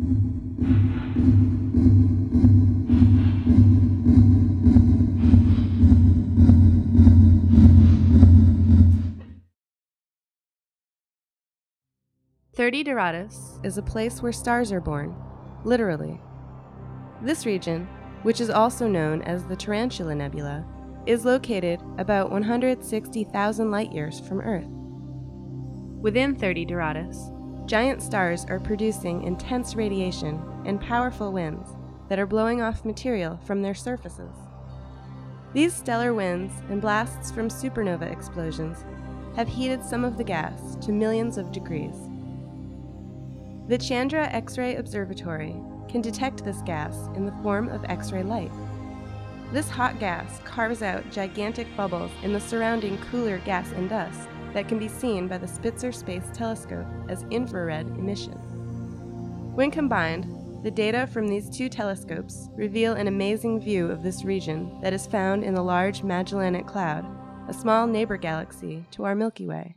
Thirty Doradus is a place where stars are born, literally. This region, which is also known as the Tarantula Nebula, is located about 160,000 light years from Earth. Within 30 Doradus, giant stars are producing intense radiation and powerful winds that are blowing off material from their surfaces. These stellar winds and blasts from supernova explosions have heated some of the gas to millions of degrees. The Chandra X ray Observatory can detect this gas in the form of X ray light. This hot gas carves out gigantic bubbles in the surrounding cooler gas and dust that can be seen by the Spitzer Space Telescope as infrared emission. When combined, the data from these two telescopes reveal an amazing view of this region that is found in the large Magellanic Cloud, a small neighbor galaxy to our Milky Way.